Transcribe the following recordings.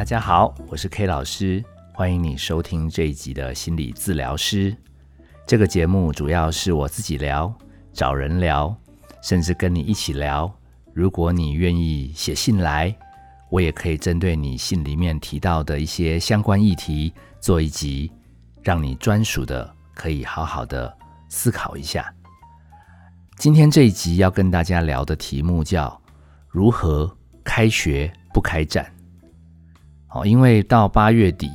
大家好，我是 K 老师，欢迎你收听这一集的心理治疗师。这个节目主要是我自己聊，找人聊，甚至跟你一起聊。如果你愿意写信来，我也可以针对你信里面提到的一些相关议题做一集，让你专属的可以好好的思考一下。今天这一集要跟大家聊的题目叫如何开学不开战。哦，因为到八月底，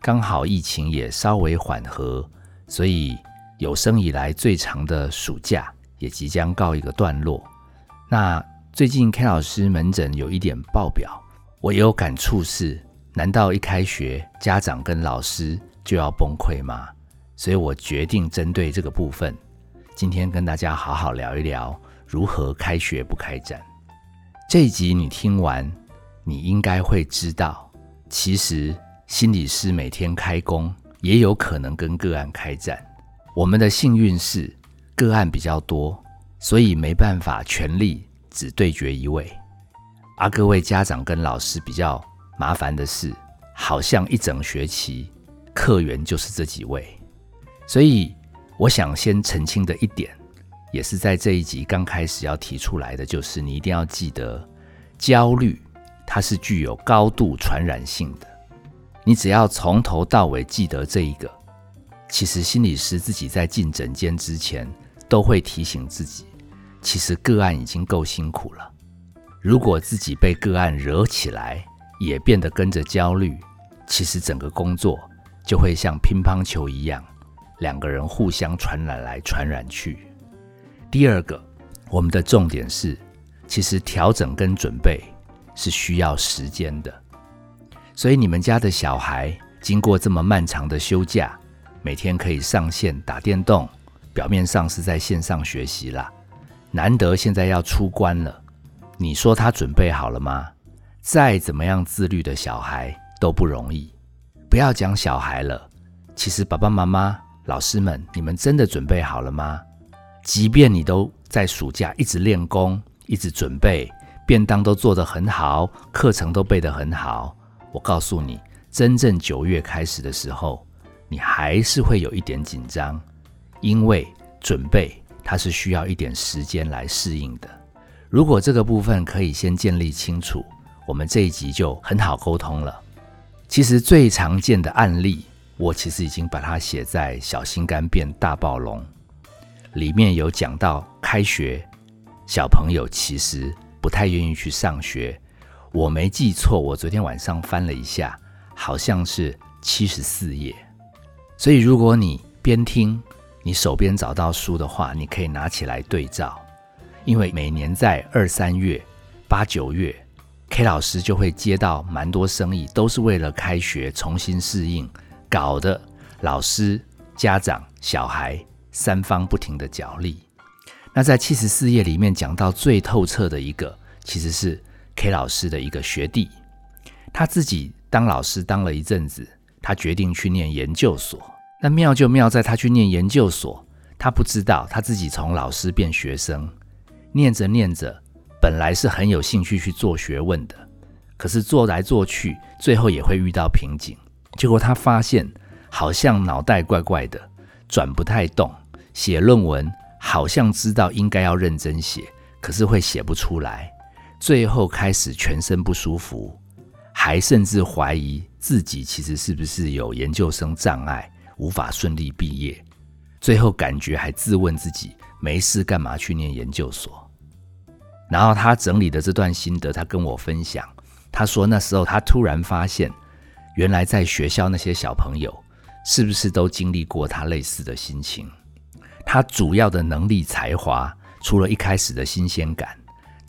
刚好疫情也稍微缓和，所以有生以来最长的暑假也即将告一个段落。那最近 K 老师门诊有一点爆表，我也有感触是：难道一开学，家长跟老师就要崩溃吗？所以我决定针对这个部分，今天跟大家好好聊一聊如何开学不开战。这一集你听完，你应该会知道。其实心理师每天开工，也有可能跟个案开战。我们的幸运是个案比较多，所以没办法全力只对决一位。而各位家长跟老师比较麻烦的是，好像一整学期客源就是这几位。所以我想先澄清的一点，也是在这一集刚开始要提出来的，就是你一定要记得焦虑。它是具有高度传染性的。你只要从头到尾记得这一个，其实心理师自己在进诊间之前都会提醒自己，其实个案已经够辛苦了。如果自己被个案惹起来，也变得跟着焦虑，其实整个工作就会像乒乓球一样，两个人互相传染来传染去。第二个，我们的重点是，其实调整跟准备。是需要时间的，所以你们家的小孩经过这么漫长的休假，每天可以上线打电动，表面上是在线上学习啦。难得现在要出关了，你说他准备好了吗？再怎么样自律的小孩都不容易。不要讲小孩了，其实爸爸妈妈、老师们，你们真的准备好了吗？即便你都在暑假一直练功，一直准备。便当都做得很好，课程都背得很好。我告诉你，真正九月开始的时候，你还是会有一点紧张，因为准备它是需要一点时间来适应的。如果这个部分可以先建立清楚，我们这一集就很好沟通了。其实最常见的案例，我其实已经把它写在《小心肝变大暴龙》里面有讲到，开学小朋友其实。不太愿意去上学，我没记错，我昨天晚上翻了一下，好像是七十四页。所以如果你边听，你手边找到书的话，你可以拿起来对照。因为每年在二三月、八九月，K 老师就会接到蛮多生意，都是为了开学重新适应，搞得老师、家长、小孩三方不停的角力。那在七十四页里面讲到最透彻的一个，其实是 K 老师的一个学弟，他自己当老师当了一阵子，他决定去念研究所。那妙就妙在他去念研究所，他不知道他自己从老师变学生，念着念着，本来是很有兴趣去做学问的，可是做来做去，最后也会遇到瓶颈。结果他发现好像脑袋怪怪的，转不太动，写论文。好像知道应该要认真写，可是会写不出来，最后开始全身不舒服，还甚至怀疑自己其实是不是有研究生障碍，无法顺利毕业。最后感觉还自问自己没事干嘛去念研究所。然后他整理的这段心得，他跟我分享，他说那时候他突然发现，原来在学校那些小朋友是不是都经历过他类似的心情。他主要的能力才华，除了一开始的新鲜感，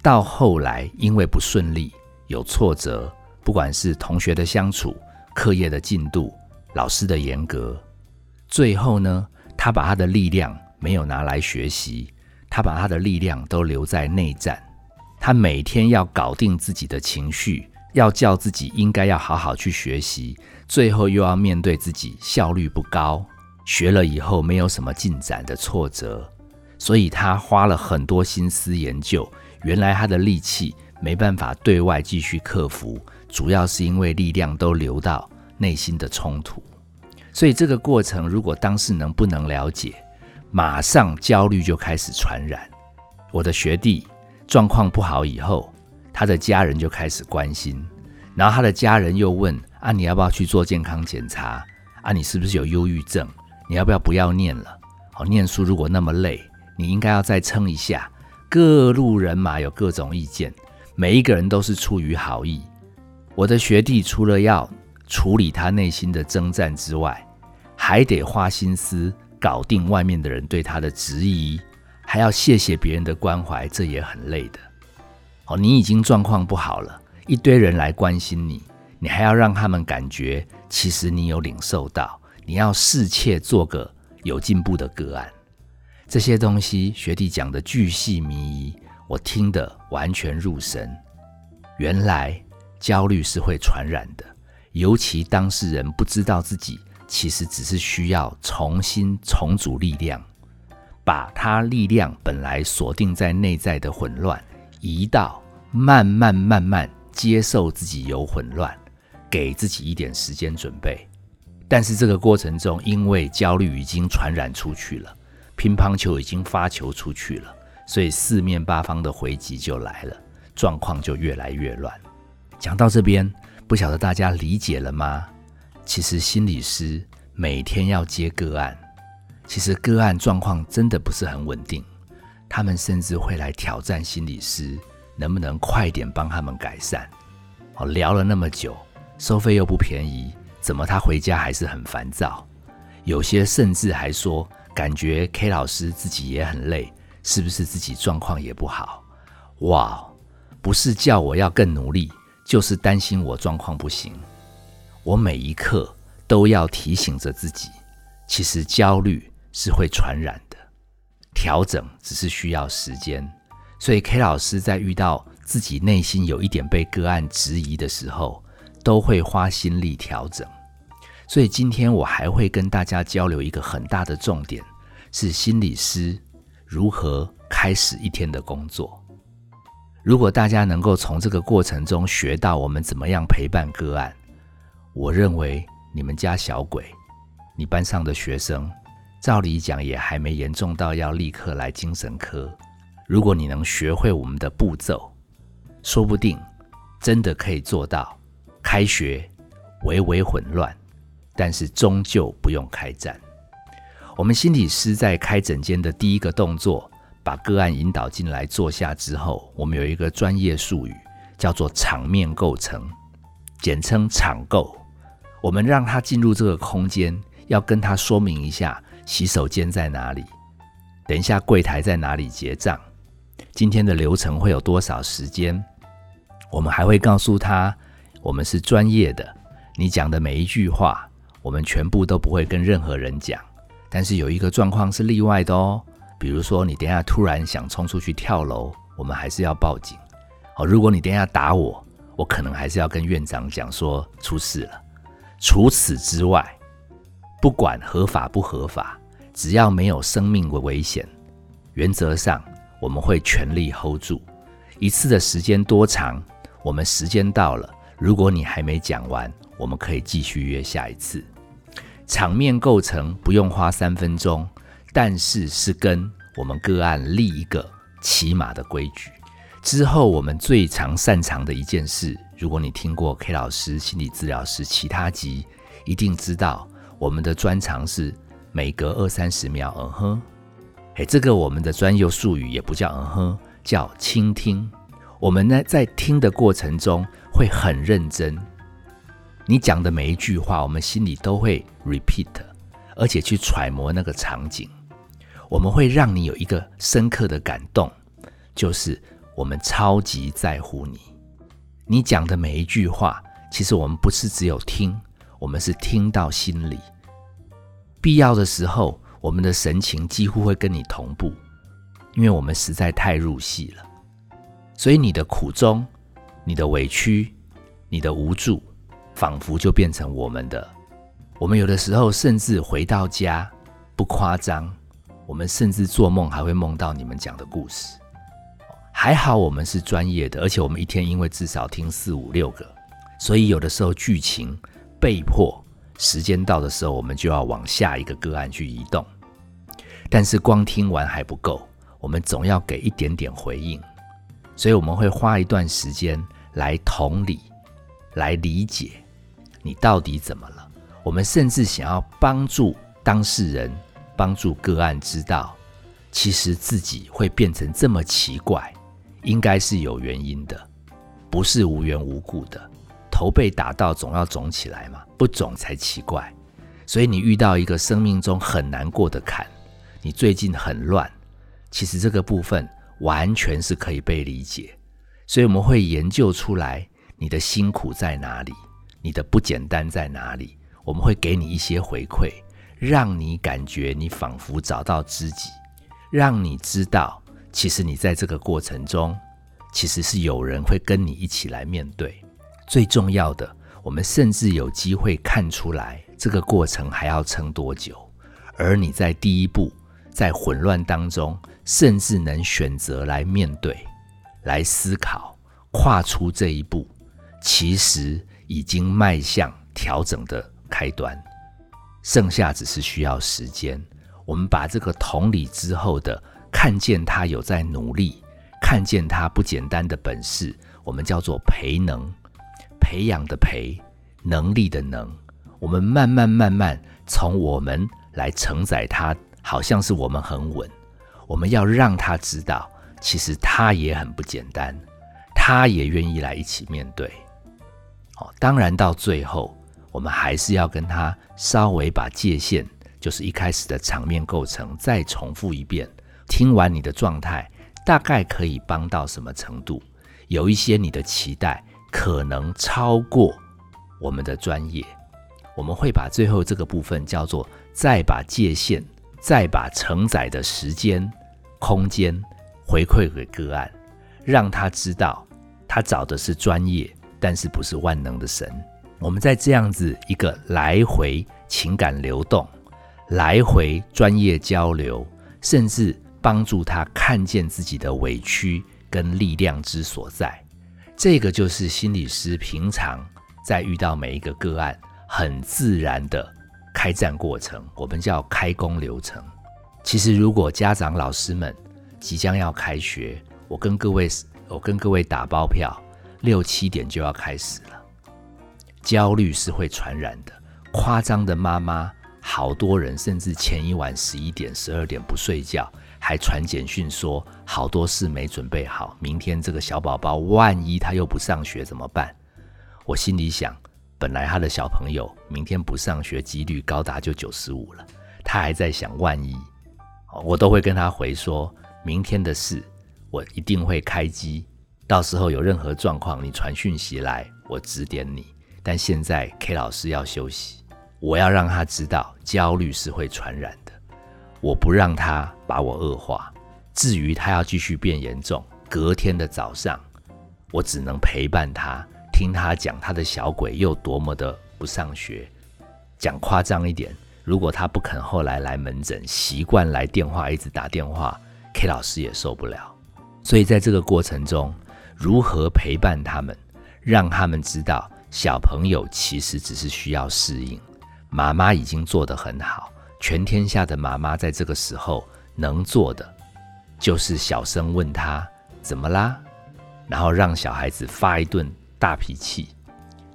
到后来因为不顺利、有挫折，不管是同学的相处、课业的进度、老师的严格，最后呢，他把他的力量没有拿来学习，他把他的力量都留在内战。他每天要搞定自己的情绪，要叫自己应该要好好去学习，最后又要面对自己效率不高。学了以后没有什么进展的挫折，所以他花了很多心思研究。原来他的力气没办法对外继续克服，主要是因为力量都流到内心的冲突。所以这个过程，如果当事人不能了解，马上焦虑就开始传染。我的学弟状况不好以后，他的家人就开始关心，然后他的家人又问：啊，你要不要去做健康检查？啊，你是不是有忧郁症？你要不要不要念了？好，念书如果那么累，你应该要再撑一下。各路人马有各种意见，每一个人都是出于好意。我的学弟除了要处理他内心的征战之外，还得花心思搞定外面的人对他的质疑，还要谢谢别人的关怀，这也很累的。哦，你已经状况不好了，一堆人来关心你，你还要让他们感觉其实你有领受到，你要侍妾做个有进步的个案。这些东西学弟讲的巨细靡遗，我听得完全入神。原来焦虑是会传染的，尤其当事人不知道自己其实只是需要重新重组力量，把他力量本来锁定在内在的混乱，移到慢慢慢慢接受自己有混乱，给自己一点时间准备。但是这个过程中，因为焦虑已经传染出去了。乒乓球已经发球出去了，所以四面八方的回击就来了，状况就越来越乱。讲到这边，不晓得大家理解了吗？其实心理师每天要接个案，其实个案状况真的不是很稳定，他们甚至会来挑战心理师，能不能快点帮他们改善？哦，聊了那么久，收费又不便宜，怎么他回家还是很烦躁？有些甚至还说。感觉 K 老师自己也很累，是不是自己状况也不好？哇，不是叫我要更努力，就是担心我状况不行。我每一刻都要提醒着自己，其实焦虑是会传染的，调整只是需要时间。所以 K 老师在遇到自己内心有一点被个案质疑的时候，都会花心力调整。所以今天我还会跟大家交流一个很大的重点，是心理师如何开始一天的工作。如果大家能够从这个过程中学到我们怎么样陪伴个案，我认为你们家小鬼，你班上的学生，照理讲也还没严重到要立刻来精神科。如果你能学会我们的步骤，说不定真的可以做到开学微微混乱。但是终究不用开战。我们心理师在开诊间的第一个动作，把个案引导进来坐下之后，我们有一个专业术语叫做场面构成，简称场构。我们让他进入这个空间，要跟他说明一下洗手间在哪里，等一下柜台在哪里结账，今天的流程会有多少时间。我们还会告诉他，我们是专业的，你讲的每一句话。我们全部都不会跟任何人讲，但是有一个状况是例外的哦。比如说，你等下突然想冲出去跳楼，我们还是要报警。哦，如果你等下打我，我可能还是要跟院长讲说出事了。除此之外，不管合法不合法，只要没有生命的危险，原则上我们会全力 hold 住。一次的时间多长？我们时间到了，如果你还没讲完，我们可以继续约下一次。场面构成不用花三分钟，但是是跟我们个案立一个起码的规矩。之后我们最常擅长的一件事，如果你听过 K 老师心理治疗师其他集，一定知道我们的专长是每隔二三十秒，嗯哼，哎，这个我们的专业术语也不叫嗯哼，叫倾听。我们呢在听的过程中会很认真。你讲的每一句话，我们心里都会 repeat，而且去揣摩那个场景。我们会让你有一个深刻的感动，就是我们超级在乎你。你讲的每一句话，其实我们不是只有听，我们是听到心里。必要的时候，我们的神情几乎会跟你同步，因为我们实在太入戏了。所以你的苦衷、你的委屈、你的无助。仿佛就变成我们的。我们有的时候甚至回到家，不夸张，我们甚至做梦还会梦到你们讲的故事。还好我们是专业的，而且我们一天因为至少听四五六个，所以有的时候剧情被迫时间到的时候，我们就要往下一个个案去移动。但是光听完还不够，我们总要给一点点回应，所以我们会花一段时间来同理，来理解你到底怎么了。我们甚至想要帮助当事人，帮助个案知道，其实自己会变成这么奇怪，应该是有原因的，不是无缘无故的。头被打到总要肿起来嘛，不肿才奇怪。所以你遇到一个生命中很难过的坎。你最近很乱，其实这个部分完全是可以被理解，所以我们会研究出来你的辛苦在哪里，你的不简单在哪里，我们会给你一些回馈，让你感觉你仿佛找到知己，让你知道其实你在这个过程中，其实是有人会跟你一起来面对。最重要的，我们甚至有机会看出来这个过程还要撑多久，而你在第一步。在混乱当中，甚至能选择来面对、来思考、跨出这一步，其实已经迈向调整的开端。剩下只是需要时间。我们把这个同理之后的看见他有在努力，看见他不简单的本事，我们叫做培能，培养的培，能力的能。我们慢慢慢慢从我们来承载他。好像是我们很稳，我们要让他知道，其实他也很不简单，他也愿意来一起面对。哦，当然到最后，我们还是要跟他稍微把界限，就是一开始的场面构成再重复一遍。听完你的状态，大概可以帮到什么程度？有一些你的期待可能超过我们的专业，我们会把最后这个部分叫做再把界限。再把承载的时间、空间回馈给个案，让他知道他找的是专业，但是不是万能的神。我们在这样子一个来回情感流动、来回专业交流，甚至帮助他看见自己的委屈跟力量之所在。这个就是心理师平常在遇到每一个个案，很自然的。开战过程，我们叫开工流程。其实，如果家长老师们即将要开学，我跟各位，我跟各位打包票，六七点就要开始了。焦虑是会传染的，夸张的妈妈，好多人甚至前一晚十一点、十二点不睡觉，还传简讯说好多事没准备好，明天这个小宝宝万一他又不上学怎么办？我心里想。本来他的小朋友明天不上学，几率高达就九十五了。他还在想万一，我都会跟他回说，明天的事我一定会开机。到时候有任何状况，你传讯息来，我指点你。但现在 K 老师要休息，我要让他知道焦虑是会传染的，我不让他把我恶化。至于他要继续变严重，隔天的早上，我只能陪伴他。听他讲他的小鬼又多么的不上学，讲夸张一点，如果他不肯后来来门诊，习惯来电话一直打电话，K 老师也受不了。所以在这个过程中，如何陪伴他们，让他们知道小朋友其实只是需要适应，妈妈已经做得很好。全天下的妈妈在这个时候能做的，就是小声问他怎么啦，然后让小孩子发一顿。大脾气，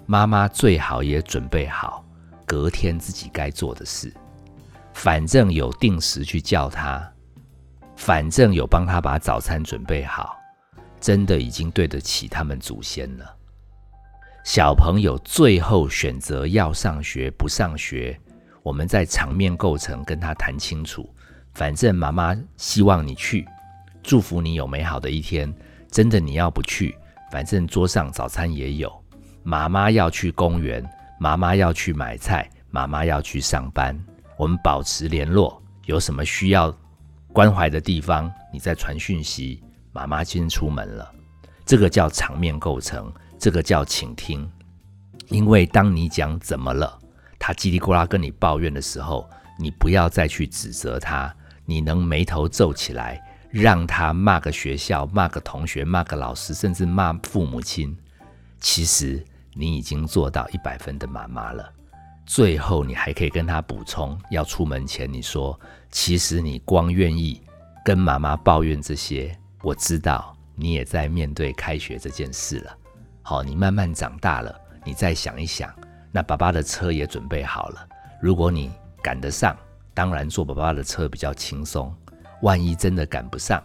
妈妈最好也准备好隔天自己该做的事。反正有定时去叫他，反正有帮他把早餐准备好，真的已经对得起他们祖先了。小朋友最后选择要上学不上学，我们在场面构成跟他谈清楚。反正妈妈希望你去，祝福你有美好的一天。真的你要不去？反正桌上早餐也有，妈妈要去公园，妈妈要去买菜，妈妈要去上班。我们保持联络，有什么需要关怀的地方，你再传讯息。妈妈先出门了，这个叫场面构成，这个叫倾听。因为当你讲怎么了，他叽里呱啦跟你抱怨的时候，你不要再去指责他，你能眉头皱起来，让他骂个学校、骂个同学、骂个老师，甚至骂父母亲，其实你已经做到一百分的妈妈了。最后，你还可以跟他补充，要出门前你说：“其实你光愿意跟妈妈抱怨这些，我知道你也在面对开学这件事了。好，你慢慢长大了，你再想一想，那爸爸的车也准备好了。如果你赶得上，当然坐爸爸的车比较轻松。”万一真的赶不上，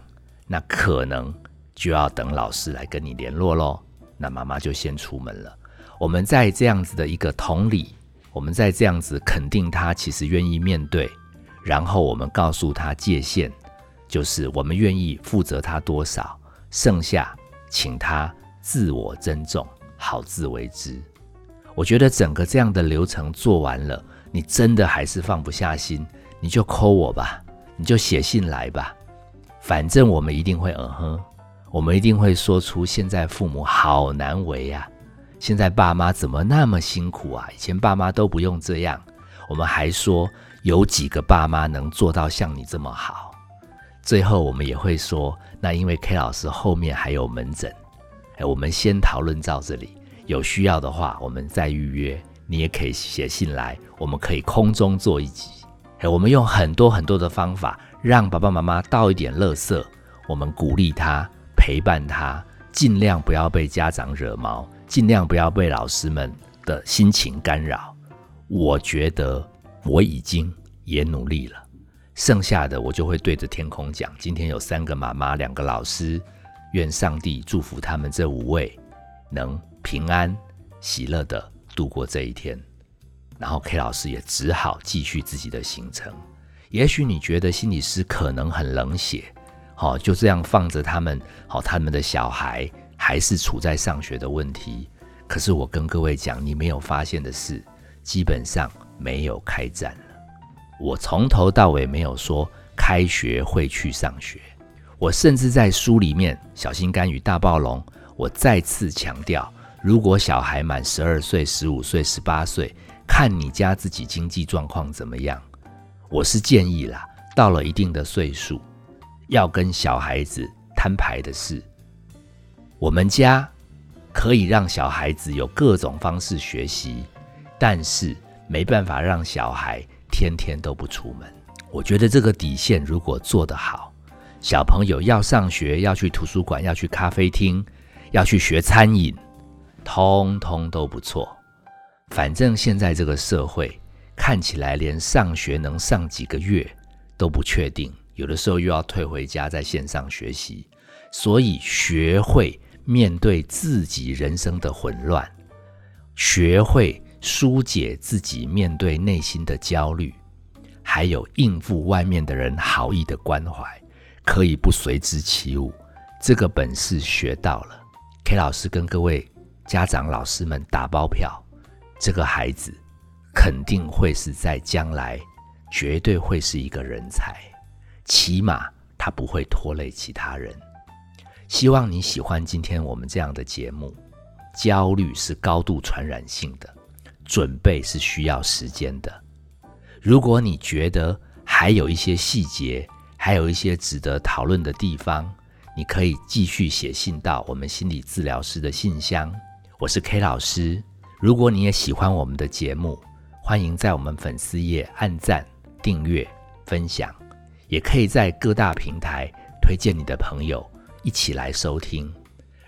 那可能就要等老师来跟你联络喽。那妈妈就先出门了。我们在这样子的一个同理，我们在这样子肯定他其实愿意面对，然后我们告诉他界限，就是我们愿意负责他多少，剩下请他自我珍重，好自为之。我觉得整个这样的流程做完了，你真的还是放不下心，你就扣我吧。你就写信来吧，反正我们一定会嗯哼，我们一定会说出现在父母好难为呀，现在爸妈怎么那么辛苦啊？以前爸妈都不用这样，我们还说有几个爸妈能做到像你这么好。最后我们也会说，那因为 K 老师后面还有门诊，哎，我们先讨论到这里，有需要的话我们再预约，你也可以写信来，我们可以空中做一集。哎，我们用很多很多的方法，让爸爸妈妈倒一点垃圾。我们鼓励他，陪伴他，尽量不要被家长惹毛，尽量不要被老师们的心情干扰。我觉得我已经也努力了，剩下的我就会对着天空讲：今天有三个妈妈，两个老师，愿上帝祝福他们这五位能平安喜乐的度过这一天。然后 K 老师也只好继续自己的行程。也许你觉得心理师可能很冷血，好就这样放着他们，好他们的小孩还是处在上学的问题。可是我跟各位讲，你没有发现的是，基本上没有开战了。我从头到尾没有说开学会去上学，我甚至在书里面《小心肝与大暴龙》，我再次强调，如果小孩满十二岁、十五岁、十八岁。看你家自己经济状况怎么样，我是建议啦，到了一定的岁数，要跟小孩子摊牌的是，我们家可以让小孩子有各种方式学习，但是没办法让小孩天天都不出门。我觉得这个底线如果做得好，小朋友要上学，要去图书馆，要去咖啡厅，要去学餐饮，通通都不错。反正现在这个社会看起来连上学能上几个月都不确定，有的时候又要退回家在线上学习，所以学会面对自己人生的混乱，学会疏解自己面对内心的焦虑，还有应付外面的人好意的关怀，可以不随之起舞。这个本事学到了，K 老师跟各位家长老师们打包票。这个孩子肯定会是在将来绝对会是一个人才，起码他不会拖累其他人。希望你喜欢今天我们这样的节目。焦虑是高度传染性的，准备是需要时间的。如果你觉得还有一些细节，还有一些值得讨论的地方，你可以继续写信到我们心理治疗师的信箱。我是 K 老师。如果你也喜欢我们的节目，欢迎在我们粉丝页按赞、订阅、分享，也可以在各大平台推荐你的朋友一起来收听。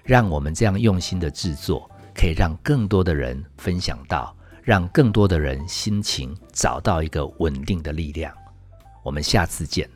让我们这样用心的制作，可以让更多的人分享到，让更多的人心情找到一个稳定的力量。我们下次见。